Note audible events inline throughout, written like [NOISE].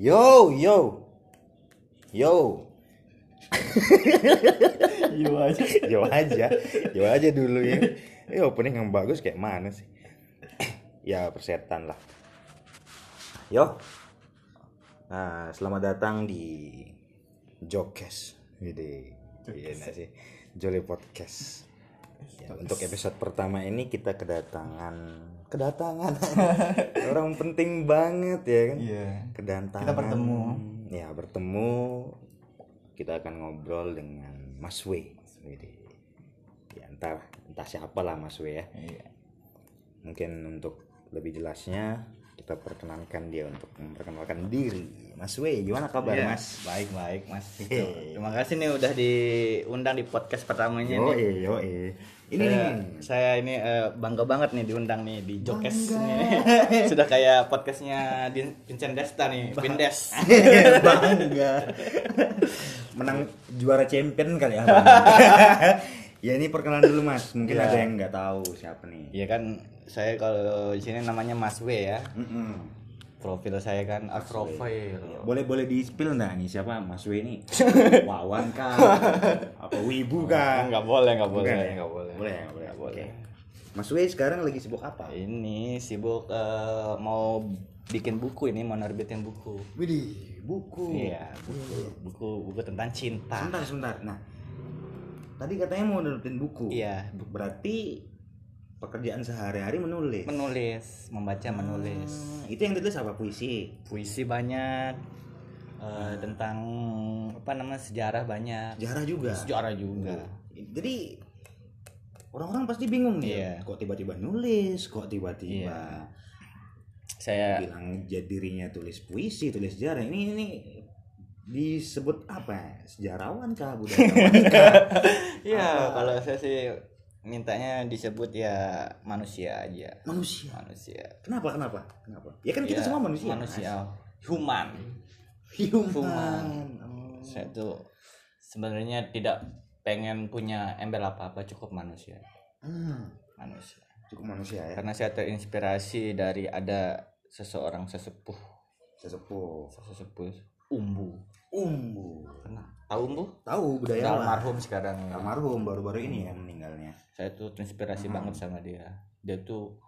Yo, yo. Yo. [LAUGHS] Yo aja. Yo aja. Yo aja dulu ya. Ini opening yang bagus kayak mana sih? [COUGHS] ya, persetan lah. Yo. Nah, selamat datang di Jokes. Jadi, iya sih? Jolly Podcast. Ya, untuk episode pertama ini kita kedatangan kedatangan [LAUGHS] orang penting banget ya kan Iya. kedatangan Kita bertemu. ya bertemu kita akan ngobrol dengan Mas W ya entah entah siapa lah Mas W ya Iya. mungkin untuk lebih jelasnya kita perkenankan dia untuk memperkenalkan diri Mas W gimana kabar Iya, Mas Baik baik Mas. Hehe. [LAUGHS] Terima kasih nih udah diundang di podcast pertamanya yo nih. yo ini saya, nih saya ini eh, bangga banget nih diundang nih di Jokes nih. [LAUGHS] Sudah kayak podcastnya Din- Vincent Desta nih, Vindes. [LAUGHS] bangga menang juara champion kali ya [LAUGHS] ya ini perkenalan dulu mas mungkin Iya. ada yang nggak tahu siapa nih Iya kan saya kalau di sini namanya Mas W ya. Mm-mm. Profil saya kan ah, profil. boleh boleh di spill nggak nih siapa mas W ini [LAUGHS] wawan kah apa wibu kah Enggak boleh, enggak boleh, Bukan ya? enggak boleh. boleh ya? boleh Nggak boleh. Oke. mas W sekarang lagi sibuk apa Ini sibuk eh, mau bikin buku ini, mau nerbitin buku. Widih buku Iya, buku, buku, buku tentang cinta. sebentar sebentar nah tadi katanya mau nurutin buku Iya, buku. berarti pekerjaan sehari-hari menulis menulis, membaca, menulis. Hmm, itu yang ditulis apa puisi Puisi banyak eh, tentang apa namanya sejarah banyak. sejarah juga Sejarah juga. jadi orang-orang pasti bingung nih Iya. kok tiba-tiba nulis kok tiba-tiba Iya. Saya bilang jadi dirinya tulis puisi tulis sejarah ini ini disebut apa ya? sejarawan kah [LAUGHS] budayawan kah Iya, kalau saya sih mintanya disebut ya manusia aja. manusia Manusia. kenapa kenapa kenapa ya kan kita Ya, semua manusia Manusia. Human. human, Human. Oh. Saya tuh sebenarnya tidak pengen punya embel apa-apa, cukup manusia. Hmm, Manusia. cukup manusia ya Karena saya terinspirasi dari ada seseorang sesepuh, sesepuh sesepuh umbu. umbu Pernah tahu umbu? tahu budayawan almarhum sekarang. ya. almarhum baru-baru ini ya meninggalnya Saya tuh terinspirasi Hmm. banget sama dia. Dia tuh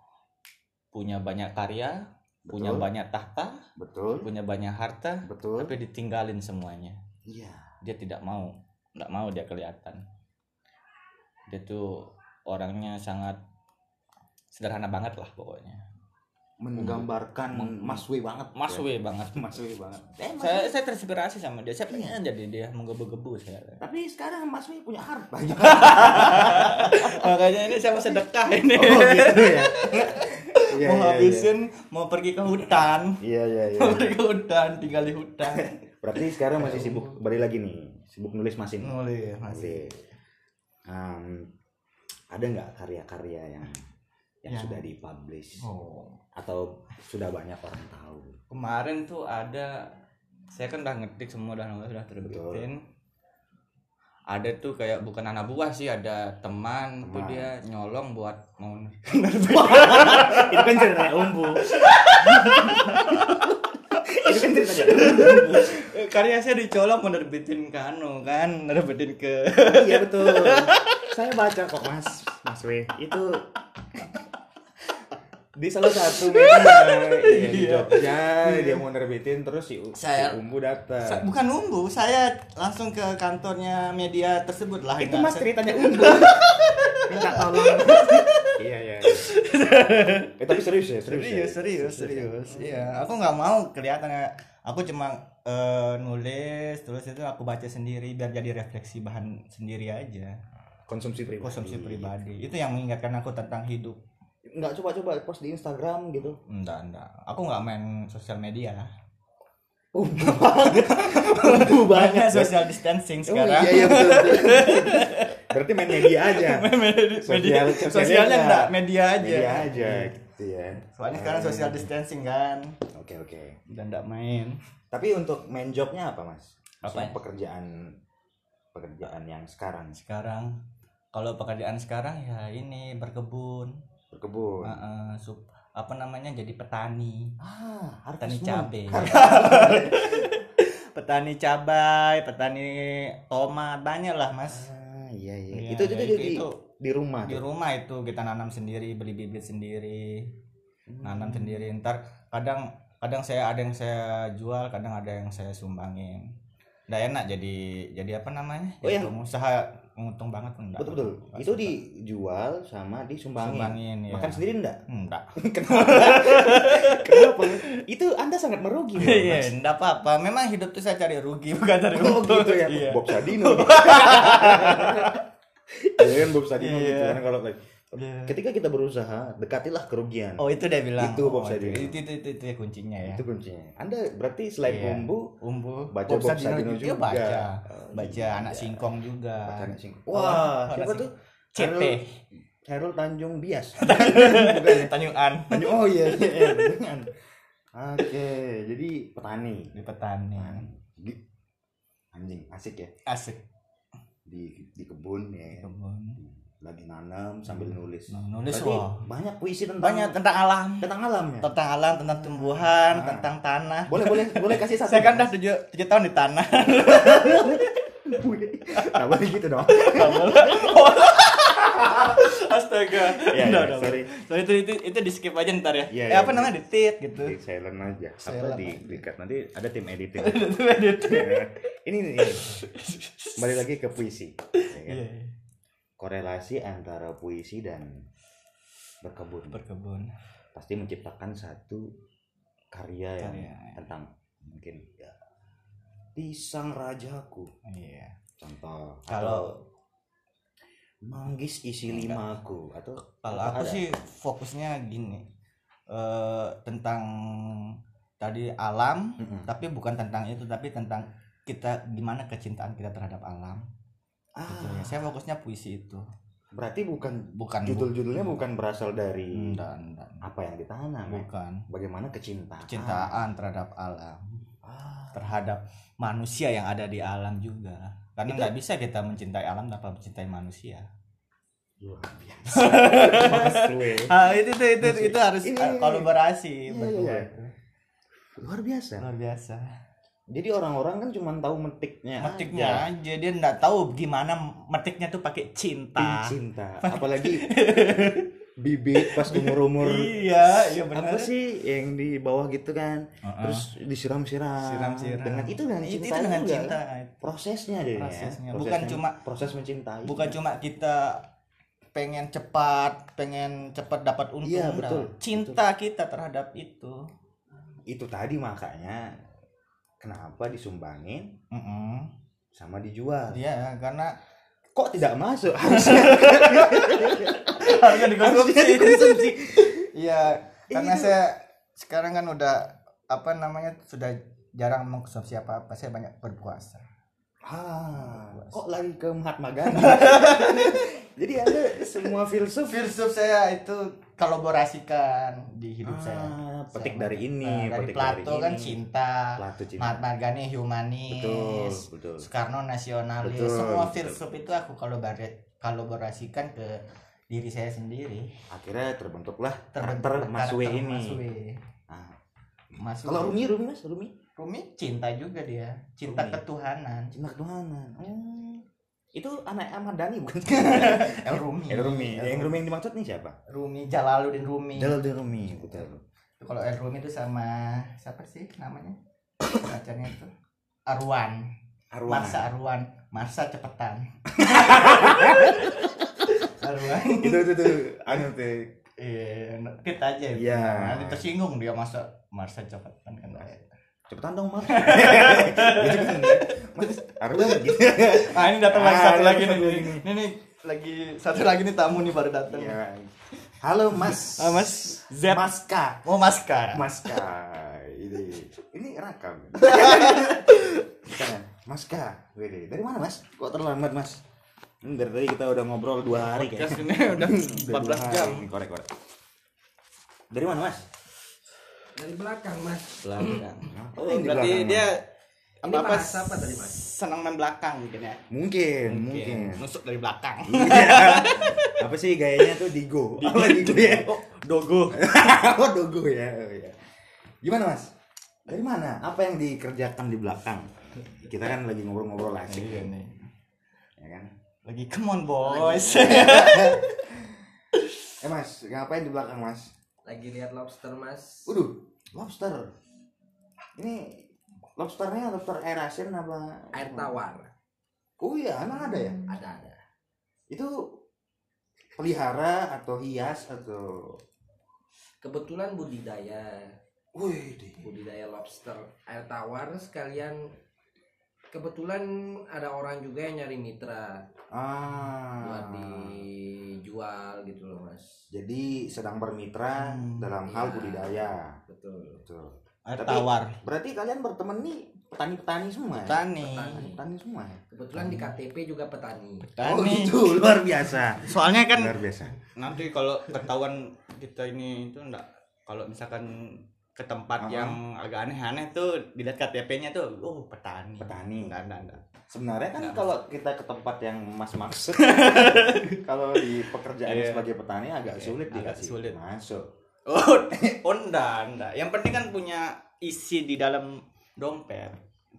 punya banyak karya, Betul. punya banyak tahta, betul punya banyak harta, betul tapi ditinggalin semuanya. iya Dia tidak mau, nggak mau dia kelihatan. Dia tuh orangnya sangat sederhana banget lah pokoknya. Menggambarkan Meng- Mas W banget Mas ya. Banget. [LAUGHS] Mas W banget eh, Mas Saya W. saya terinspirasi sama dia. Saya pengen jadi dia menggebu-gebu saya. tapi sekarang Mas W punya harta [LAUGHS] Makanya ini saya mau sedekah ini. oh gitu ya Iya, mau iya, habisin, mau pergi ke hutan. iya iya iya Mau pergi ke hutan, tinggal di hutan. [LAUGHS] berarti sekarang masih sibuk balik lagi nih sibuk nulis masih? Nulis masih. Em, ada nggak karya-karya yang yang Ya. sudah dipublish Oh. atau sudah banyak orang tahu. Kemarin tuh ada saya kan udah ngetik semua udah udah terbitin. Ada tuh kayak bukan anak buah sih, ada teman, tuh Teman. dia nyolong buat mau [LAUGHS] itu kan cerita umbu. [LAUGHS] Itu kan cerita umbu. Karya saya dicolong mau nerbitin ke anu kan, nerbitin ke iya betul. Saya baca kok mas. Mas W. Itu di salah satu media [LAUGHS] iya, di Iya. Jogja dia mau nerbitin terus si, U- si Saya- umbu datang Sa- bukan umbu, saya langsung ke kantornya media tersebut lah. itu mas saya- ceritanya [LAUGHS] umbu minta tolong iya iya iya. eh, tapi serius ya serius ya? serius serius serius iya aku nggak mau kelihatan ya. aku cuma eh, nulis terus itu aku baca sendiri biar jadi refleksi bahan sendiri aja konsumsi pribadi konsumsi pribadi itu yang mengingatkan aku tentang hidup nggak coba-coba post di Instagram gitu. Enggak enggak aku nggak main sosial media banget umbu banget. Banyak. [LAUGHS] Social distancing Oh, sekarang. iya iya betul, betul. berarti main media aja. [LAUGHS] Media, Sosial- sosialnya sosialnya enggak. media aja. Media aja gitu ya. Soalnya sekarang social distancing kan. Oke oke. Dan enggak main. Tapi untuk main jobnya apa mas? Apa? Maksudnya pekerjaan pekerjaan yang sekarang? Sekarang kalau pekerjaan sekarang ya ini berkebun berkebun. Heeh, sup apa namanya jadi petani. Ah, petani cabai. [LAUGHS] Petani cabai petani tomat banyak lah mas. Ah, iya iya. Iya, itu, itu, itu- itu, di, itu- di rumah. di tuh? rumah itu kita nanam sendiri beli bibit sendiri. Hmm. nanam sendiri. Ntar kadang kadang saya ada yang saya jual kadang ada yang saya sumbangin. Nggak enak jadi jadi apa namanya? Oh, Jadi yang- pengusaha untung banget enggak Betul betul. Itu dijual sama disumbangin. sumbangin ya Makan sendiri enggak? enggak [LAUGHS] Kenapa? itu Anda sangat merugi. loh, iya enggak apa-apa memang hidup tuh saya cari rugi bukan cari Oh untung gitu ya. iya. Bob Sadino. [LAUGHS] Iya kan Bob Sadino Iya. gitu kan kalau Iya. ketika kita berusaha dekatilah kerugian. oh itu dia bilang Itu Bob Oh, Sadino. itu, itu, itu, itu, kuncinya ya Itu kuncinya. Anda berarti selain Iya. umbu umbu Baca Bob Sadino juga. baca Oh, baca iya. anak singkong juga baca anak sing. Oh, Wah, anak siapa tuh? CP Hairul, Tanjung Bias. [LAUGHS] Bukan ya? Tanjung An Tanjung oh iya iya Tanjungan. Oke, jadi petani. di petani Di- Anjing, asik ya asik di di kebun ya. kebun Lagi nanam sambil nulis. Nah, nulis Berarti wah banyak puisi tentang banyak tentang alam tentang alam ya. tentang alam tentang tumbuhan Ah. tentang tanah Boleh boleh boleh kasih satu. [LAUGHS] saya kan udah tujuh, tujuh tahun di tanah [LAUGHS] Nah, boleh gitu dong. [LAUGHS] astaga Iya, Udah, iya, udah. sorry. sorry itu itu itu di skip aja ntar ya Iya, eh, iya, apa iya. namanya di tit gitu Di silent aja. Apa di cut nanti ada tim editing. Itu edit. ini ini. Kembali lagi ke puisi. ya kan? Iya, Korelasi antara puisi dan berkebun. berkebun Pasti menciptakan satu karya yang Karya. tentang mungkin ya, pisang rajaku iya contoh Kalau- manggis isi limaku atau kalau aku ada? sih fokusnya gini eh tentang tadi alam Mm-mm. tapi bukan tentang itu tapi tentang kita gimana kecintaan kita terhadap alam ah, ya. saya fokusnya puisi itu. Berarti bukan bukan judul-judulnya bukan berasal dari enggak. apa yang ditanam ya? bukan. Bagaimana kecintaan? Cintaan terhadap alam. Ah, terhadap manusia yang ada di alam juga. Karena nggak bisa kita mencintai alam tanpa mencintai manusia. Luar biasa. [LAUGHS] Mas Rue. ah itu itu itu, itu harus Ini- uh, kolaborasi Iya, berdua. iya. luar biasa. Luar biasa jadi orang-orang kan cuma tahu metiknya metiknya aja. aja dia nggak tahu gimana metiknya tuh pakai cinta cinta apalagi [LAUGHS] bibit pas umur-umur iya iya benar apa sih yang di bawah gitu kan Uh-uh. terus disiram-siram Siram-siram. dengan itu dengan Itu- cinta itu dengan juga. cinta. prosesnya deh Prosesnya. ya. Bukan cuma- proses mencintai bukan cuma kita pengen cepat pengen cepat dapat untung Iya, betul, cinta kita terhadap itu itu tadi makanya kenapa disumbangin Mm-mm. sama dijual Iya, karena kok tidak masuk [LAUGHS] harusnya harusnya dikonsumsi Iya, karena Itu. saya sekarang kan udah apa namanya sudah jarang mengkonsumsi apa-apa. Saya banyak berpuasa. ah kok lagi ke Mahatma Gandhi [LAUGHS] jadi ada semua filsuf Filsuf saya itu kolaborasikan di hidup saya. ah, petik Saya- dari ini Nah, dari petik Plato dari kan ini. cinta, Plato cinta Mahatma Gandhi humanis, betul betul Soekarno nasionalis. Betul, Semua filsuf itu aku kolabora- kolaborasikan ke diri saya sendiri. akhirnya terbentuklah Terbentuk karakter Mas Wei karakter ini Mas Wei. Ah, kalau. Rumi Rumi Mas Rumi Rumi cinta juga dia, cinta Rumi. ketuhanan. cinta ketuhanan oh. Itu anak Ahmad Dhani bukan [LAUGHS] El Rumi. El Rumi El yang Rumi yang dimaksud nih siapa Rumi Jalaluddin Rumi. Jalaluddin Rumi betul Kalau El Rumi itu sama siapa sih namanya? Bacanya itu Arwan. Arwan Marsa Arwan. Marsa cepetan. [LAUGHS] Arwan. itu itu tuh anu tuh Iya, aja. itu. Iya. Nanti tersinggung dia masa Marsa cepetan kan. Cepetan dong mas [LAUGHS] gitu kan mas Arwan gitu Ah ini datang lagi Ah, satu ini lagi satu nih. Ini nih lagi satu lagi nih tamu nih baru datang. Iya. halo mas Ah, Mas Z. Mas K Oh Maska. Mas K ini ini rakam [LAUGHS] Bukan, Mas K Wede. dari mana mas kok terlambat mas Hmm, dari tadi kita udah ngobrol dua hari Podcast kayaknya ini udah Udah dua 14 hari. jam. Ini korek korek dari mana mas dari belakang mas Belakang. oh, yang di Berarti belakang, dia Ini apa apa bahas apa tadi, Mas? senang main belakang mungkin ya. mungkin mungkin Nusuk dari belakang. [LAUGHS] apa sih gayanya tuh digo apa digo ya Dogo. [LAUGHS] oh dogo ya oh, ya. gimana mas dari mana apa yang dikerjakan di belakang kita kan lagi ngobrol-ngobrol asik Iya nih. ya kan Lagi come on boys. [LAUGHS] eh mas ngapain di belakang mas Lagi lihat lobster mas. Waduh, lobster. Ini lobsternya lobster air asin apa? Air tawar. Oh iya, emang ada ya? Ada ada. Itu pelihara atau hias atau Kebetulan budidaya Wih, budidaya lobster air tawar sekalian kebetulan ada orang juga yang nyari mitra buat Ah. dijual gitu loh mas Jadi sedang bermitra Hmm, dalam hal iya. budidaya. betul Betul. Air Tapi- tawar. Berarti kalian berteman nih petani-petani semua ya? Tani. Petani semua ya? kebetulan di KTP juga petani Oh Tani. gitu, luar biasa. Soalnya kan Luar biasa. nanti kalau ketahuan kita ini itu enggak kalau misalkan ke tempat Ah. yang agak aneh-aneh tuh dilihat KTP-nya tuh oh petani. Petani. Enggak, enggak, enggak. Sebenarnya kan Nah. kalau kita ke tempat yang Mas maksud, [LAUGHS] kalau di pekerjaan Iya. sebagai petani agak Iya, sulit agak dikasih sulit. masuk. Oh, [LAUGHS] oh enggak, enggak. Yang penting kan punya isi di dalam dompet.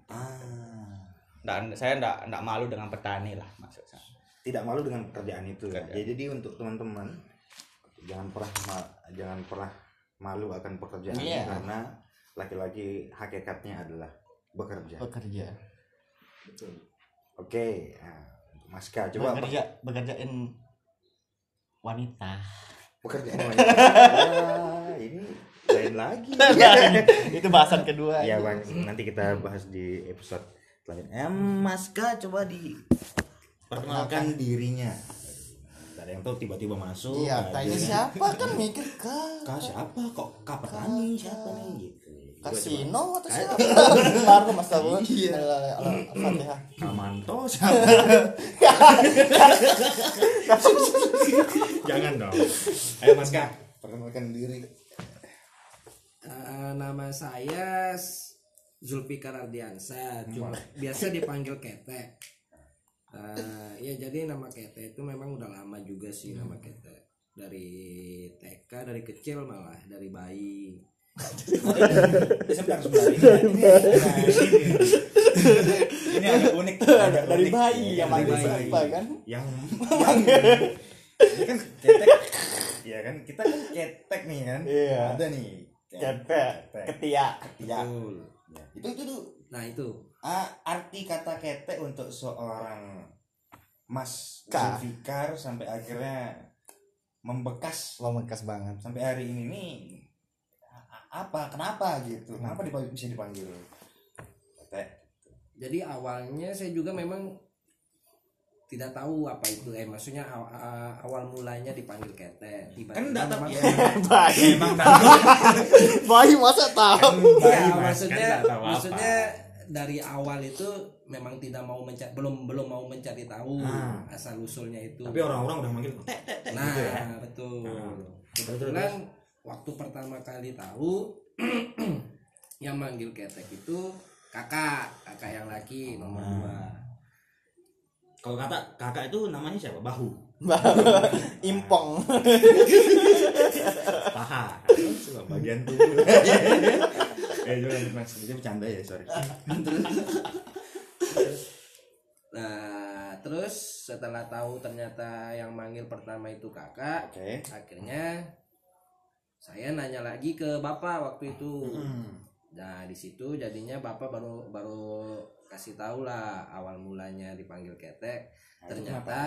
Ah, Enggak, enggak, saya enggak enggak malu dengan petani lah maksud saya. tidak malu dengan pekerjaan itu ya. Pekerjaan. Ya, jadi untuk teman-teman jangan pernah jangan pernah malu akan pekerjaan Iya. karena laki-laki hakikatnya adalah bekerja. Bekerja. betul Oke, nah, untuk Mas K, coba Bekerja, bekerjain wanita. pekerjaan wanita. [LAUGHS] Ah, ini [LAUGHS] lain lagi. itu bahasan kedua. Iya bang, nanti kita bahas di episode selanjutnya. Eh, Mas K coba di perkenalkan dirinya. Ada yang tahu tiba-tiba masuk. Iya, tanya siapa kan mikir ke Kak siapa kok Kak petani siapa nih gitu. Kasino atau siapa? Baru Mas tahu. Iya. Al-Fatihah. coba. Kamanto [LAUGHS] siapa? Jangan dong. Ayo Mas K, perkenalkan diri. Eh, nama saya Zulfikar Ardiansa cuma biasa dipanggil Kete Eh, ya jadi nama Kete itu memang udah lama juga sih nama Kete dari TK dari kecil malah dari bayi Sebentar sebentar ini. Agak unik. agak Dari unik. bayi yang Dari manggil bayi. siapa kan? yang ini kan ketek ya kan kita kan ketek nih kan Iya. ada nih Ketek, ketiak. ya Betul. itu itu tuh nah itu ah, arti kata ketek untuk seorang Mas Ka. Zulfikar sampai akhirnya membekas Membekas banget. sampai hari ini nih. Apa? Kenapa gitu? Kenapa dipanggil, bisa dipanggil? Ketek. Jadi awalnya saya juga memang tidak tahu apa itu eh maksudnya aw- a- awal mulanya dipanggil Kete tiba-tiba kan enggak tahu memang- [LAUGHS] ya Bayi, emang [LAUGHS] tahu bayi masa tahu? Iya, Bayi, Mas, maksudnya kan tahu maksudnya apa. Dari awal itu memang tidak mau mencari belum belum mau mencari tahu Ah. asal usulnya itu. tapi orang-orang udah manggil tek tek tek nah, gitu ya betul. Ah. Kebetulan waktu pertama kali tahu [CLEARS THROAT] yang manggil ketek itu kakak, kakak yang laki nomor Ah. dua. Kalau kata kakak itu namanya siapa? Bahu. [LAUGHS] Impong. [LAUGHS] Paha. Bagian tubuh. [LAUGHS] eh jangan mas, itu bercanda ya sorry. Nah, terus setelah tahu ternyata yang manggil pertama itu kakak, Oke. akhirnya saya nanya lagi ke bapak waktu itu. Hmm. Nah di situ jadinya bapak baru baru kasih tahu lah awal mulanya dipanggil ketek. Nah, Ternyata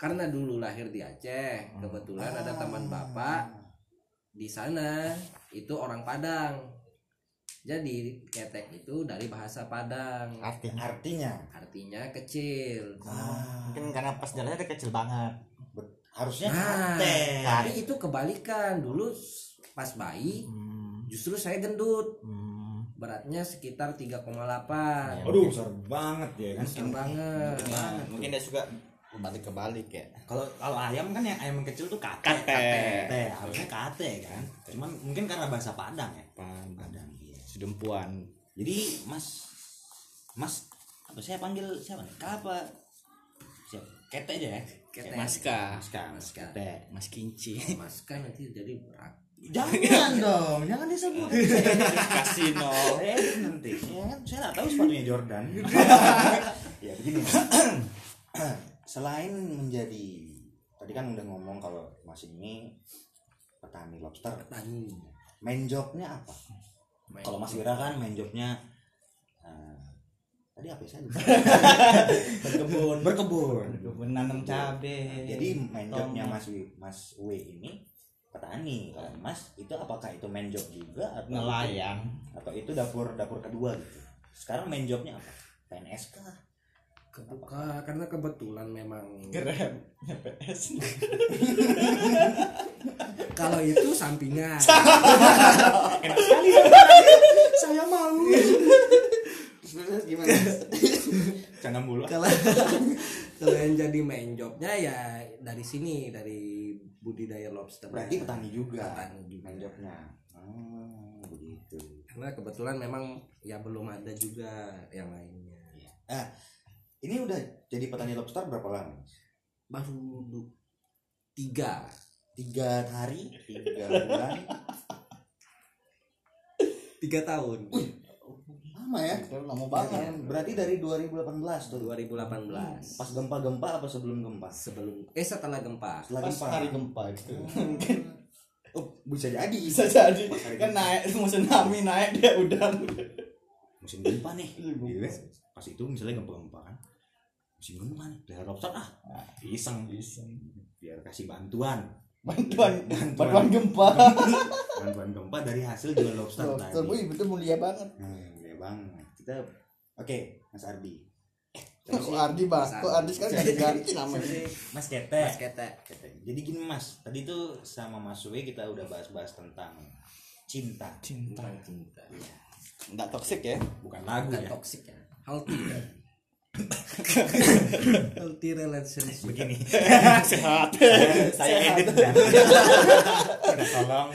karena dulu lahir di Aceh, kebetulan ada teman bapak di sana itu orang Padang. Jadi ketek itu dari bahasa Padang, Artinya. Artinya artinya kecil. Mungkin karena pas jalannya dia kecil banget. harusnya Nah, kate. tapi itu kebalikan dulu pas bayi Hmm. justru saya gendut, Hmm. beratnya sekitar 3,8. Aduh, besar banget ya kan. Besar banget. Mungkin, mungkin dia suka balik kebalik ya. Kalau kalau ayam kan yang ayam yang kecil tuh kate. Kate. Kate, harusnya kate kan. Cuman mungkin karena bahasa Padang ya. Padang. Padang iya. Sedempuan. Jadi Mas Mas apa saya panggil siapa nih? Kak apa? Siapa? Kete aja ya. ketek Maska. Maska, Maska. Teh. Mas Kinci. maska nanti jadi berat Jangan [LAUGHS] dong, jangan disebut. [LAUGHS] Kasino. Edit nanti. Ya [LAUGHS] saya nggak tahu sepatunya Jordan. ya begini. [CLEARS THROAT] [CLEARS THROAT] Selain menjadi tadi kan udah ngomong kalau Mas ini petani lobster. petani Main jobnya apa? Main Kalau Mas Wira kan main jobnya eh, tadi apa ya saya lupa. [LAUGHS] Berkebun. Berkebun. Berkebun nanam cabe. Jadi main jobnya. Mas Wi, Mas W ini petani. Kalau Mas itu apakah itu main job juga atau nelayan. atau itu dapur dapur kedua gitu? Sekarang main jobnya apa? PNS kah? Kebuka karena kebetulan memang Keren. Kalau itu sampingan [LAUGHS] Enak sekali. saya mau. Terus gimana? Jangan mulu. kalau [LAUGHS] kalau yang jadi main jobnya ya dari sini dari budidaya lobster Berarti petani juga. Petani juga. Main jobnya. Oh, begitu. karena kebetulan memang ya belum ada juga yang lainnya Eh, ini udah jadi petani lobster berapa lama? Baru tiga Tiga hari, [LAUGHS] tiga bulan, tiga tahun lama ya? Lama Berarti dari 2018 tuh. 2018 Pas gempa-gempa apa sebelum gempa? sebelum eh setelah gempa Setelah Pas gempa. hari gempa itu. [LAUGHS] Oh, bisa jadi. Bisa jadi. Kan naik tsunami naik dia udah. Musim gempa nih. Gitu kan? Pas itu misalnya gempa-gempa kan. Musim gempa nih, pelihara lobster ah. Iseng, Bisa. biar kasih bantuan. Bantuan Bantuan. bantuan gempa. [LAUGHS] Bantuan gempa dari hasil jual lobster Lobster, tadi. wih, betul mulia banget. Hmm, ya bang. Kita oke, Mas Ardi. Kok Ardi bang? Kok Ardi sekarang ganti ganti namanya? Mas Kete. Mas ketek Kete. Jadi gini Mas, tadi tuh sama Mas W kita udah bahas-bahas tentang cinta. Cinta. tentang cinta Enggak toksik ya? Bukan lagu bukan ya. toxic ya healthy [CLEARS THROAT] healthy relationship Begini. [LAUGHS] Sehat. saya, edit dan Udah, tolong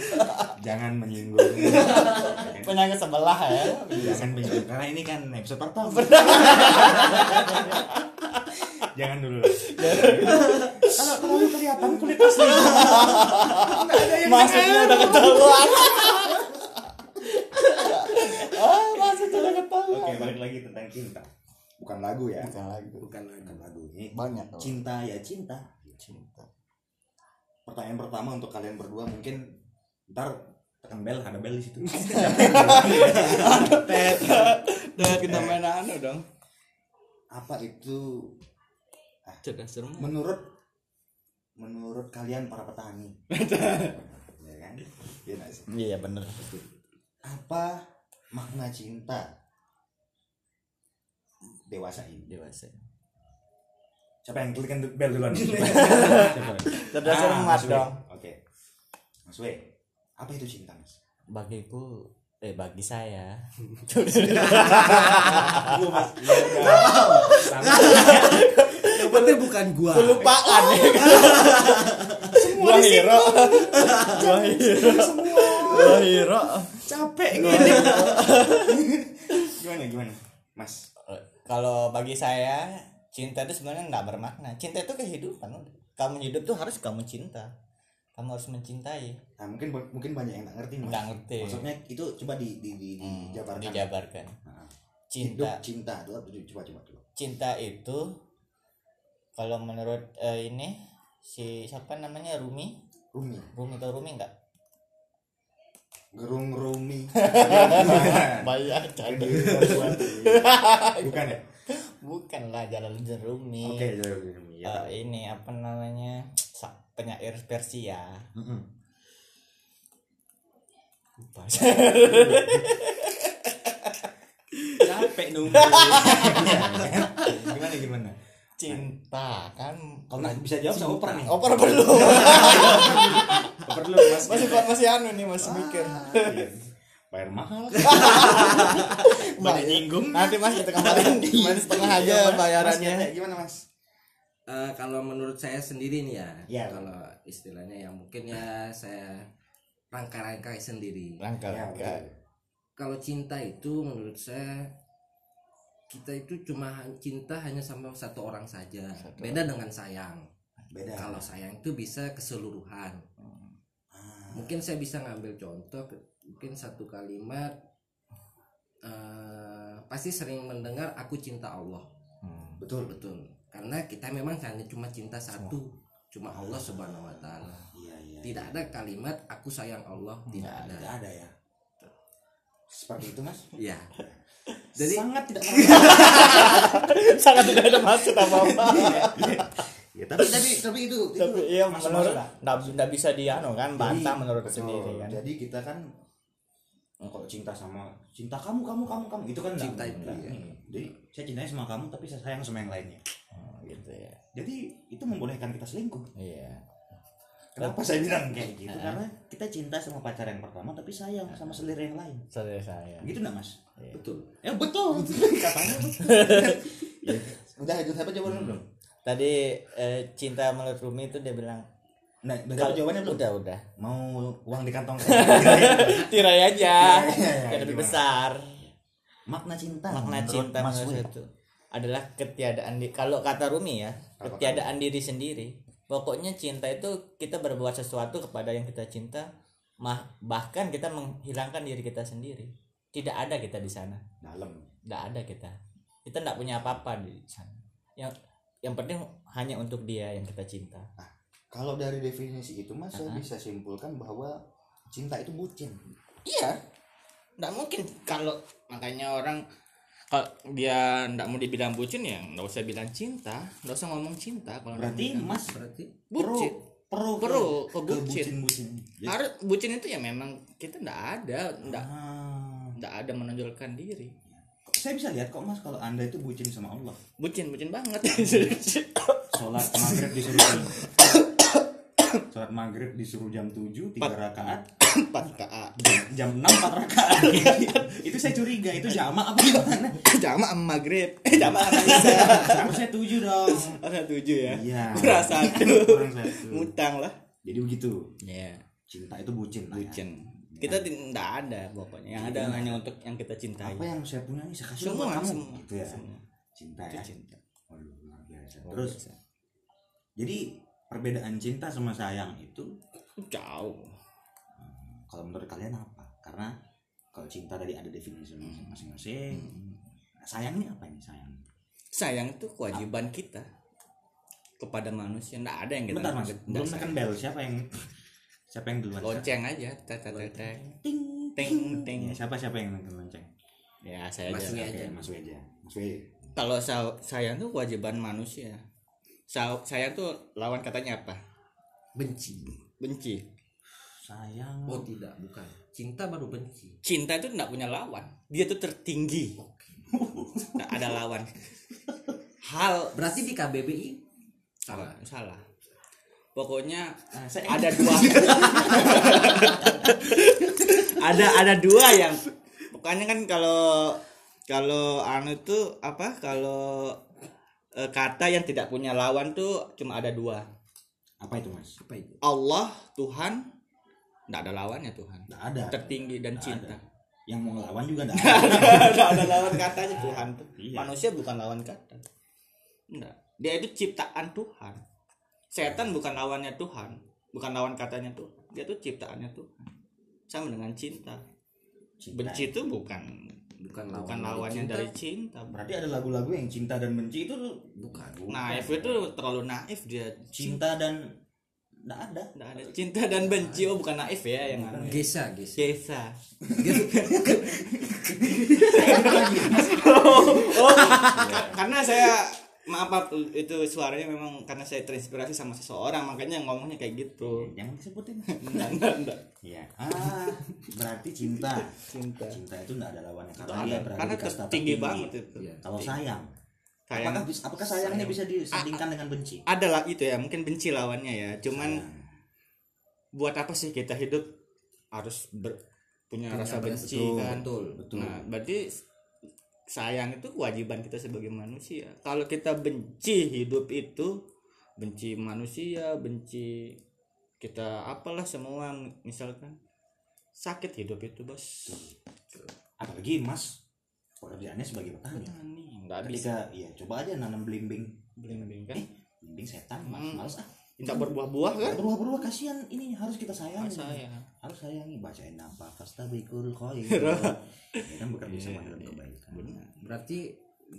jangan menyinggung. Penyanyi sebelah ya. jangan menyinggung karena ini kan episode pertama. jangan dulu. Kalau terlalu kelihatan kulit asli. Maksudnya udah ketahuan. ah, maksudnya udah ketahuan. Oke, balik lagi tentang cinta. Bukan lagu ya. Bukan lagu. bukan lagi Bukan lagu ini. Banyak kalau Cinta ya cinta. cinta. Pertanyaan pertama untuk kalian berdua mungkin ntar tekan bel ada bel di situ. [LAUGHS] Kita main anu dong. Apa itu Cerdas serem. menurut menurut kalian para petani? [LAUGHS] ya kan? Iya? Iya bener. Apa makna cinta dewasa ini? Dewasa. Siapa yang klikkan bel duluan? [LAUGHS] Cerdas Ah, cermat Mas dong. Oke. Mas W, apa itu cinta, Mas? Bagiku eh bagi saya Gua Mas. Sama. yang penting bukan gua kelupaan ya kan gua hero gua hero gua hero Capek gini. gimana gimana? Mas. Kalau bagi saya cinta itu sebenarnya nggak bermakna. Cinta itu kehidupan kamu hidup tuh harus kamu cinta. Kamu harus mencintai. Nah, mungkin mungkin banyak yang nggak ngerti, Mas. nggak ngerti. Maksudnya itu coba di di di, Hmm, dijabarkan. dijabarkan. Nah, cinta. Hidup cinta coba coba coba. cinta itu kalau menurut eh, ini si siapa namanya Rumi? Rumi, Rumi atau Rumi enggak gerung Rumi. [LAUGHS] banyak Bukan ya? bukan lah jalan Rumi Oke, jadi Rumi. Ya. Eh, ini apa namanya penyair Persia Mm-mm. lupa Capek nunggu. [LAUGHS] gimana gimana? Cinta kan Kalau bisa jawab sama oper nih. oper belum [LAUGHS] Oper dulu, Mas. masih masih anu nih masih mikir Iya. Bayar mahal. [LAUGHS] banyak nyinggung nanti mas kita kemarin [LAUGHS] main setengah aja Iya, Mas. bayarannya Mas, gimana, Mas? Eh, kalau menurut saya sendiri nih ya, Ya. kalau istilahnya yang mungkin ya saya rangkai-rangkai sendiri. rangka Ya. Kalau cinta itu menurut saya kita itu cuma cinta hanya sama satu orang saja. Beda dengan sayang. beda. Kalau sayang itu bisa keseluruhan. Ah, mungkin saya bisa ngambil contoh mungkin satu kalimat eh, pasti sering mendengar aku cinta Allah. Betul. Betul. Karena kita memang hanya cuma cinta satu cuma Allah subhanahu wa taala. Iya iya tidak ada kalimat aku sayang Allah. Tidak ada tidak ada. ya. Seperti itu mas? Ya [LAUGHS] jadi sangat tidak [LAUGHS] sangat tidak ada maksud apa apa ya tapi tapi tapi itu itu tapi iya masuk- menurut nggak nggak bisa dianu kan bantah Jadi, menurut sendiri kan. Jadi kita kan oh, kalau cinta sama cinta kamu kamu kamu kamu itu kan Cinta itu, iya. Nih, jadi saya cintanya sama kamu tapi saya sayang sama yang lainnya. Oh, gitu ya. Jadi itu membolehkan kita selingkuh. Iya. Kenapa saya bilang kayak gitu? Karena kita cinta sama pacar yang pertama tapi sayang sama selir yang lain. Saya saya. Gitu enggak mas betul. Ya betul. Katanya betul [LAUGHS] Ya, udah itu apa jawabannya belum tadi eh, cinta menurut Rumi itu dia bilang nah udah dapat jawabannya belum udah udah. Mau uang di kantong? [LAUGHS] Tirai aja. Tirai, yang lebih gimana? besar. Makna cinta makna cinta Mas itu. Adalah ketiadaan di kalau kata Rumi ya Apa ketiadaan diri sendiri. Pokoknya cinta itu kita berbuat sesuatu kepada yang kita cinta mah bahkan kita menghilangkan diri kita sendiri tidak ada kita di sana. Dalam. Tidak ada kita. Kita tidak punya apa-apa di sana. Yang yang penting hanya untuk dia yang kita cinta. Kalau dari definisi itu mas saya bisa simpulkan bahwa cinta itu bucin. Iya. Tidak mungkin kalau makanya orang kalau dia tidak mau dibilang bucin ya nggak usah bilang cinta. Nggak usah ngomong cinta kalau berarti mas berarti bucin. perlu Perlu ke, ke bucin. bucin harus bucin itu ya memang kita tidak ada tidak Ah. Tidak ada menonjolkan diri. Saya bisa lihat kok mas kalau anda itu bucin sama Allah. Bucin bucin banget. [LAUGHS] Sholat maghrib disuruh jam sholat maghrib disuruh jam 7 tiga Empat. rakaat. [COUGHS] Empat ka jam 6 4 rakaat. [LAUGHS] Itu saya curiga itu jamak apa gimana? [LAUGHS] Jamaah sama maghrib. Eh isya. Harusnya 7 dong. Ada tujuh ya? Iya. Kurang satu. Kurang satu. Ngutang lah. Jadi begitu. Ya cinta itu bucin lah ya. Kita tidak ada pokoknya. Yang ada hanya untuk yang kita cintai. Apa yang saya punya nih saya kasih semua kamu. semua gitu ya. Semua. cinta ya. cinta. Waduh, luar biasa. Terus biasa. jadi perbedaan cinta sama sayang itu? Jauh. Kalau menurut kalian apa? Karena kalau cinta tadi ada definisi masing-masing. Nah, sayang ini apa ini sayang? Sayang itu kewajiban kita kepada manusia. Tidak ada yang kita bentar mas. nggak belum tekan bel siapa yang siapa yang duluan? Lonceng aja tet tet tet, tet. ting Ting, ting. Ya, siapa siapa yang tekan lonceng? Ya saya aja Oke, aja. mas Wi aja. Kalau sa- sayang itu kewajiban manusia. Sa- sayang tuh lawan katanya apa? Benci. Benci. Sayang. Oh tidak bukan. Cinta baru benci. Cinta itu tidak punya lawan. Dia tuh tertinggi. Nggak ada lawan. [LAUGHS] Hal berarti di KBBI salah. Salah pokoknya saya ada dua. [LAUGHS] Ada ada dua yang pokoknya kan kalau kalau anu itu apa kalau eh, kata yang tidak punya lawan tuh cuma ada dua. Apa itu mas? Apa itu? Allah Tuhan tidak ada lawannya Tuhan? Nggak ada. Tertinggi dan Nggak cinta. yang mau ngelawan juga [LAUGHS] nggak ada. Nggak ada lawan katanya Tuhan tuh. Iya. manusia bukan lawan kata. Enggak dia itu ciptaan Tuhan setan bukan lawannya Tuhan bukan lawan katanya Tuhan. Dia tuh ciptaannya Tuhan. Sama dengan cinta. Cinta. benci itu bukan bukan bukan lawan lawannya cinta. dari cinta. Berarti ada lagu-lagu yang cinta dan benci itu bukan naif itu terlalu naif dia cinta dan nggak ada. Nggak ada. Cinta dan benci oh bukan naif ya yang ya. Gesa Gesa. Gesa. [LAUGHS] [LAUGHS] Oh ka- karena saya maaf Pak, itu suaranya memang karena saya terinspirasi sama seseorang makanya ngomongnya kayak gitu jangan disebutin [LAUGHS] enggak enggak enggak Iya. Ah, berarti cinta. cinta Cinta itu enggak ada lawannya karena Nggak dia ada. berada karena tinggi tertinggi. banget itu Iya. Kalau sayang, Sayang. apakah apakah sayangnya bisa disandingkan dengan benci? ada lah itu ya mungkin benci lawannya ya cuman Sayang. buat apa sih kita hidup harus ber- punya rasa benci betul, kan betul betul. Nah, berarti sayang itu kewajiban kita sebagai manusia. Kalau kita benci hidup itu, benci manusia, benci kita apalah semua misalkan sakit hidup itu, Bos. Apalagi Mas pekerjaannya sebagai petani. Petani nggak bisa iya, coba aja nanam belimbing. belimbing kan. Belimbing setan, Mas. Hmm. Males ah. Tidak berbuah-buah kan? Berubah-berubah kasihan. Ini harus kita sayangi. Saya harus sayangi. Bacain apa? Fastabikul khair [LAUGHS] ya kan bekerja sama dalam kebaikan. berarti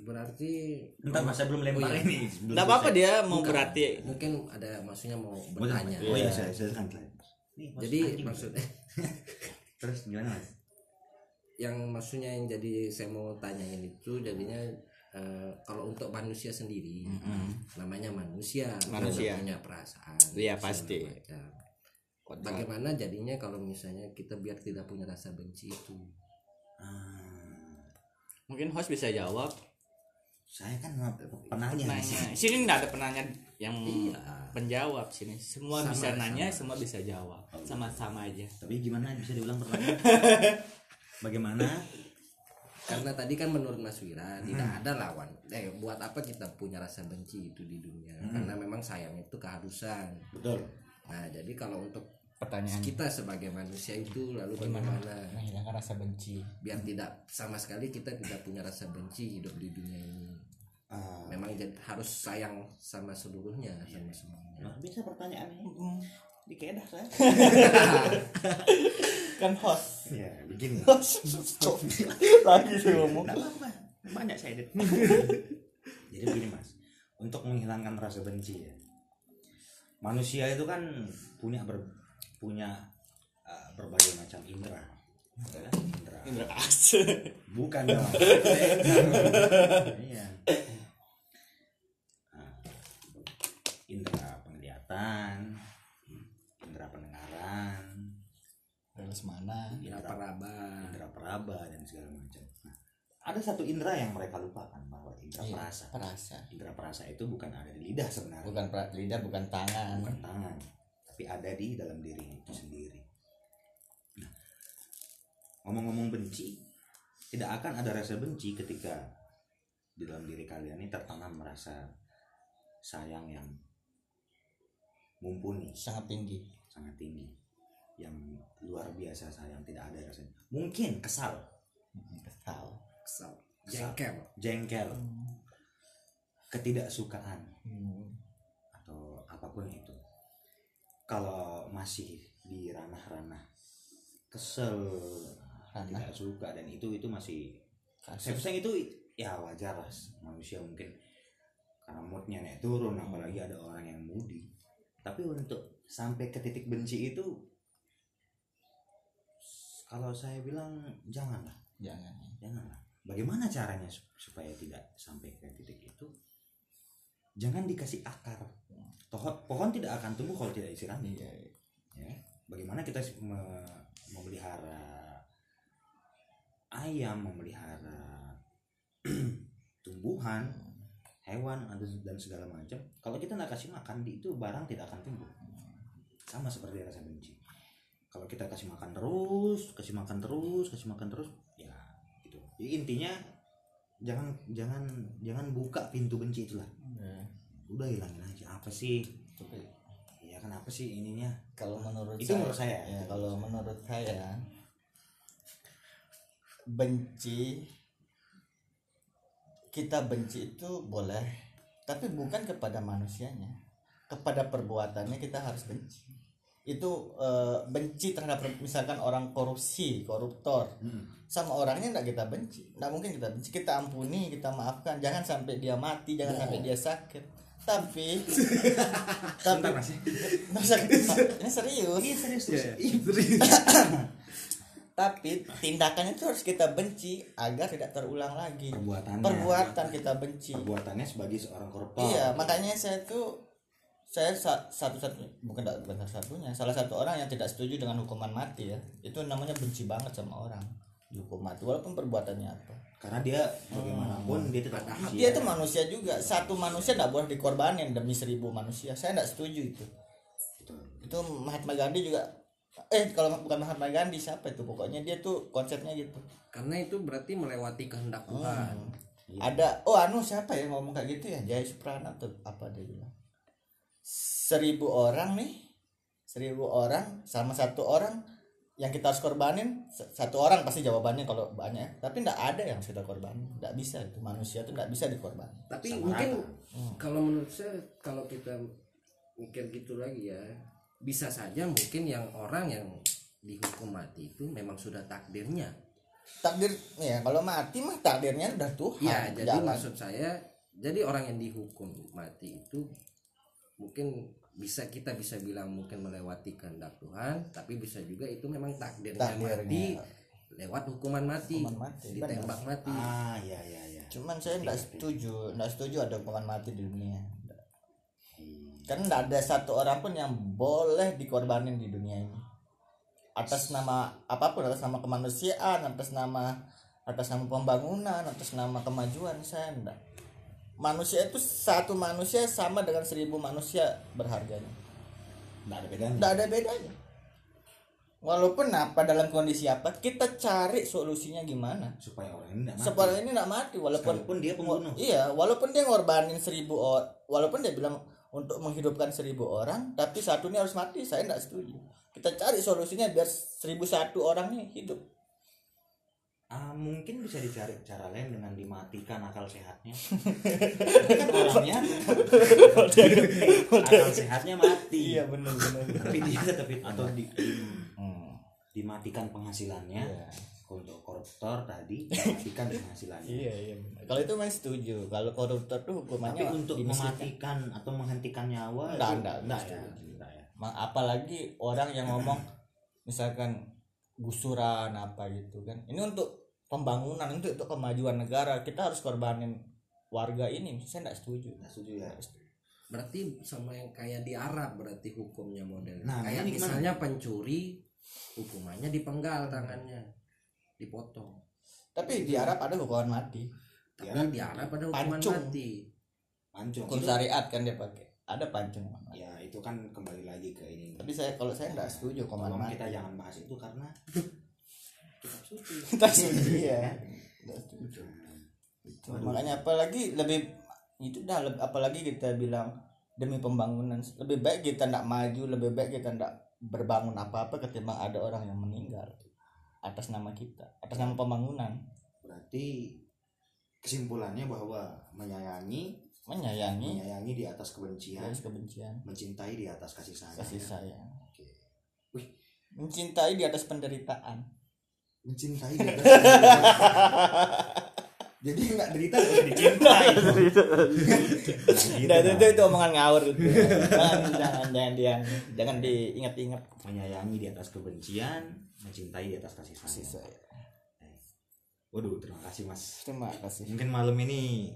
berarti Bentar mas, saya belum lempar Oh, iya. ini. Belum tidak apa-apa dia mau berarti. Mungkin ada maksudnya mau bertanya? Oh iya, saya saya kan Nih, Mas, jadi maksudnya [LAUGHS] terus gimana mas? yang maksudnya yang jadi saya mau tanyain itu jadinya eh, kalau untuk manusia sendiri namanya manusia Manusia. punya perasaan Iya, pasti. macam. bagaimana jadinya kalau misalnya kita biar tidak punya rasa benci itu Ah, mungkin host bisa jawab saya kan penanya. nanya sini nggak ada penanya yang Iya. penjawab sini semua Sama, bisa nanya sama. semua bisa jawab sama-sama aja Tapi gimana bisa diulang pertanyaan? [LAUGHS] Bagaimana? Karena tadi kan menurut Mas Wira tidak ada lawan. Eh buat apa kita punya rasa benci itu di dunia? Karena memang sayang itu keharusan. Betul. nah jadi kalau untuk pertanyaan. kita sebagai manusia itu lalu bagaimana? menghilangkan rasa benci. Biar tidak sama sekali kita tidak punya rasa benci hidup di dunia ini. Ah, memang jadi harus sayang sama seluruhnya sama semuanya. Luar biasa pertanyaannya. Dikedah saya. [LAUGHS] kan host Ya, begini. lagi sih ngomong Nggak apa-apa. Banyak saya. [LAUGHS] Jadi begini mas, untuk menghilangkan rasa benci ya, manusia itu kan punya ber, punya uh, berbagai macam indera. Ya, indera. Indra As Bukan dong. [LAUGHS] Iya. Nah, indera penglihatan, indera pendengaran, mana ya peraba indera peraba dan segala macam. Nah, ada satu indera yang mereka lupakan bahwa indera Iya, perasa. perasa Indera perasa itu bukan ada di lidah sebenarnya, bukan pra- lidah bukan tangan. Bukan tangan, tapi ada di dalam diri itu sendiri. Nah, ngomong-ngomong benci, tidak akan ada rasa benci ketika di dalam diri kalian ini tertanam rasa sayang yang mumpuni, sangat tinggi. Sangat tinggi, yang luar biasa sayang tidak ada rasanya. Mungkin kesal, kesal. Kesal. Kesal. jengkel. Jengkel, ketidaksukaan. Hmm. atau apa pun itu. Kalau masih di ranah-ranah kesel, Ranah. tidak suka dan itu itu masih saya itu ya wajar lah. Manusia mungkin karena moodnya naik turun apalagi ada orang yang moody. Tapi untuk sampai ke titik benci itu kalau saya bilang janganlah. Jangan janganlah. Bagaimana caranya sup- supaya tidak sampai ke titik itu? Jangan dikasih akar. Pohon pohon tidak akan tumbuh kalau tidak disirami iya ya. Bagaimana kita me- memelihara ayam memelihara [CLEARS THROAT] tumbuhan hewan dan segala macam. Kalau kita nggak kasih makan di itu barang tidak akan tumbuh. Sama seperti rasa benci kalau kita kasih makan terus kasih makan terus kasih makan terus ya gitu. Jadi intinya jangan jangan jangan buka pintu benci itulah. Iya. udah hilangin aja apa sih? Tapi ya kan apa sih ininya? kalau menurut Itu menurut saya. ya, kalau menurut saya benci kita benci itu boleh tapi bukan kepada manusianya. Kepada perbuatannya kita harus benci itu eh, benci terhadap misalkan orang korupsi koruptor. Sama orangnya tidak kita benci. Tidak mungkin kita benci. Kita ampuni kita maafkan. Jangan sampai dia mati jangan sampai dia sakit. Tapi [LAUGHS] tapi mas. Masa ini serius. Iya serius Iya, [LAUGHS] tapi tindakannya itu harus kita benci agar tidak terulang lagi. Perbuatannya. Perbuatan kita benci. Perbuatannya sebagai seorang koruptor. Iya makanya saya tuh saya sa- satu-satunya bukan bukan satu satunya salah satu orang yang tidak setuju dengan hukuman mati ya itu namanya benci banget sama orang. Dihukum mati walaupun perbuatannya apa. Karena dia bagaimanapun dia tetap manusia. dia itu manusia juga. Satu manusia tidak boleh dikorbanin demi seribu manusia. Saya tidak setuju itu. Betul. itu Mahatma Gandhi juga eh kalau bukan Mahatma Gandhi siapa itu? Pokoknya dia tuh konsepnya gitu. Karena itu berarti melewati kehendak Tuhan. Iya. ada oh anu siapa ya ngomong kayak gitu ya? Jaya Suprana tuh apa dia bilang seribu orang nih. Seribu orang sama satu orang yang kita harus korbanin. Satu orang pasti jawabannya kalau banyak tapi tidak ada yang sudah korbanin. Tidak bisa itu. Manusia itu tidak bisa dikorbanin. Tapi Sama mungkin rata. kalau menurut saya kalau kita mikir gitu lagi ya bisa saja mungkin yang orang yang dihukum mati itu memang sudah takdirnya. Takdir ya kalau mati mah takdirnya udah Tuhan. Ya jadi jalan. maksud saya jadi orang yang dihukum mati itu mungkin bisa kita bisa bilang mungkin melewati kehendak Tuhan tapi bisa juga itu memang takdirnya, Takdirnya. mati lewat hukuman mati, Hukuman mati, ditembak mati. Ah iya iya iya. Cuman saya nggak setuju nggak setuju ada hukuman mati di dunia. Kan nggak ada satu orang pun yang boleh dikorbanin di dunia ini. Atas nama apa pun atas nama kemanusiaan atas nama atas nama pembangunan atas nama kemajuan saya enggak manusia itu satu manusia sama dengan seribu manusia berharganya. Nggak ada bedanya. Nggak ada bedanya. Walaupun apa dalam kondisi apa kita cari solusinya gimana. Supaya orang ini nggak mati. Supaya ini nggak mati walaupun Sekalipun dia pembunuh. Iya, walaupun dia ngorbanin seribu orang, walaupun dia bilang untuk menghidupkan seribu orang, tapi satu ini harus mati, saya tidak setuju. Kita cari solusinya biar seribu satu orang nih hidup. Ah, mungkin bisa dicari cara lain dengan dimatikan akal sehatnya. orangnya akal sehatnya mati. benar benar. Tapi dia tetap atau di, di- dimatikan penghasilannya Iya. untuk koruptor tadi [LAUGHS] dimatikan penghasilannya. Iya iya. Kalau itu memang setuju. Kalau koruptor tuh hukumannya Tapi untuk dimiskinkan. mematikan atau menghentikan nyawa nggak nggak ya. ya. Apalagi orang yang ngomong misalkan gusuran apa gitu kan. Ini untuk pembangunan, untuk, untuk kemajuan negara. Kita harus korbanin warga ini. Saya tidak setuju. Nggak setuju ya. berarti sama yang kayak di Arab berarti hukumnya model Nah, kayak ini gimana? misalnya pencuri hukumannya dipenggal tangannya dipotong Tapi di Arab ada hukuman mati. tapi di Arab ada hukuman Pancung. mati Pancung. Hukum syariat kan dia pakai. Ada pancung. Ya, itu kan kembali lagi ke ini. Tapi saya kalau saya tidak setuju hukuman Tolong mati. kita jangan bahas itu karena [LAUGHS] kitab suci. Kita setuju ya. Nggak [LAUGHS] setuju. Itu, Makanya apalagi lebih itu dah apalagi kita bilang demi pembangunan lebih baik kita tidak maju lebih baik kita tidak berbangun apa-apa ketimbang ada orang yang meninggal atas nama kita atas nama pembangunan Berarti kesimpulannya bahwa menyayangi menyayangi menyayangi di atas kebencian, garis kebencian mencintai di atas kasih sayang. kasih sayang Oke. Wih, mencintai di atas penderitaan mencintai di atas. Jadi nggak derita usah dicintai. Gitu Dan dong. itu, itu omongan ngawur itu. jangan, jangan, jangan, jangan, jangan diingat-ingat. menyayangi di atas kebencian, mencintai di atas kasih Kasih sayang. sayang. Waduh, terima kasih Mas. Terima kasih. Mungkin malam ini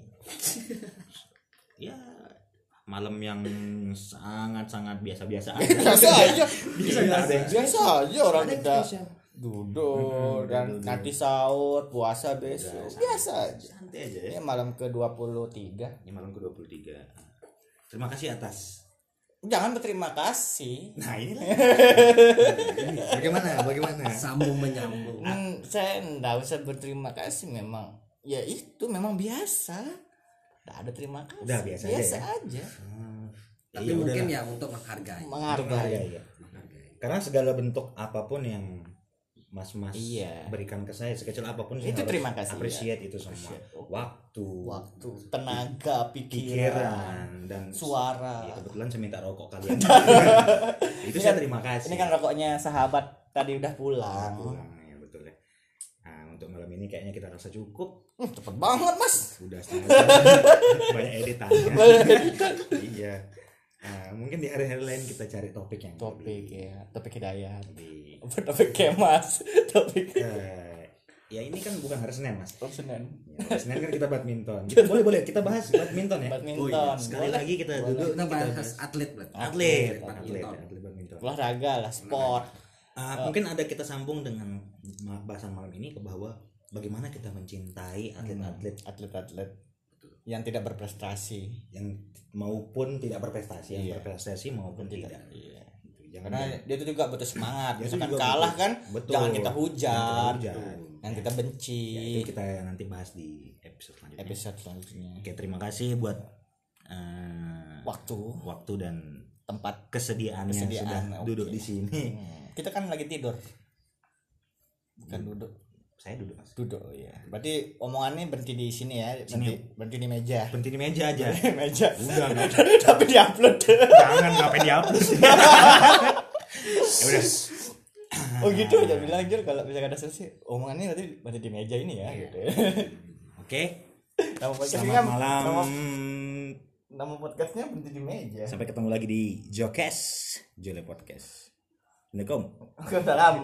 ya malam yang sangat-sangat biasa-biasa aja. Biasa aja. Ada yang Biasa aja orang kita duduk Hmm, dan duduk. nanti sahur, puasa besok. Udah, Biasa aja. Santai aja ya. Ini malam ke-23. Ini malam ke-23. Terima kasih atas. Jangan berterima kasih. Nah, inilah. Ini, [LAUGHS] bagaimana? Bagaimana? sambung menyambung Hmm, saya enggak usah berterima kasih memang. Ya itu memang biasa. Enggak ada terima kasih. Udah, biasa aja ya? aja. Hmm, tapi iya, mungkin udahlah. ya untuk menghargai untuk Menghargai. menghargai ya. menghargai Karena segala bentuk apa pun yang mas-mas Iya. berikan ke saya sekecil apa pun saya Itu harus terima kasih, appreciate itu semua Appreciate. waktu Waktu, tenaga, pikiran, pikiran dan suara. ya, kebetulan saya minta rokok kalian [LAUGHS] itu saya terima kasih Ini kan rokoknya sahabat tadi udah pulang. pulang ya betul ya nah untuk malam ini kayaknya kita rasa cukup. Hmm, cepet banget mas. udah setengah jam banyak editannya iya. Nah, mungkin di hari-hari lain kita cari topik yang Topik lebih- ya, topik hidayat. lebih Topik kemas, topik. Eh, ya ini kan bukan hari Senin mas. Top Senin. Ya, hari Senin kan kita badminton. Kita- [LAUGHS] boleh boleh. Kita bahas badminton ya. Badminton. Oh iya, sekali Boleh. lagi kita Boleh. duduk. Kita bahas atlet berarti atlet Atlet, atlet. badminton. atlet badminton. Olahraga lah, sport. Ah, mungkin ada kita sambung dengan bahasan malam ini ke bahwa bagaimana kita mencintai atlet-atlet Atlet-atlet yang tidak berprestasi. yang maupun tidak berprestasi yang Iya. berprestasi maupun tidak, Iya. Gitu. jangan Karena dia itu juga butuh semangat. Dia Misalkan kalah butuh- kan, betul. jangan kita Jangan hujat, kita yang kita benci. Ya, itu kita nanti bahas di episode selanjutnya Episode selanjutnya. oke terima kasih buat eh, Waktu, waktu dan tempat. kesediaannya Kesediaan, sudah oke. duduk di sini Hmm. Kita kan lagi tidur. Bukan duduk. saya duduk mas. Duduk ya berarti omongannya berhenti di sini ya berhenti, berhenti di meja. Berhenti di meja aja. Meja. Udah [LAUGHS] tapi diupload. Jangan ngapain dihapus [LAUGHS] ya udah. Oh gitu. Udah bilang Jul kalau misalkan ada selesai omongannya berarti berhenti di meja ini ya gitu [LAUGHS] oke. Nama podcastnya selamat malam. nama, nama podcastnya berhenti di meja. Sampai ketemu lagi di Jokes Jole Podcast Assalamualaikum. Waalaikumsalam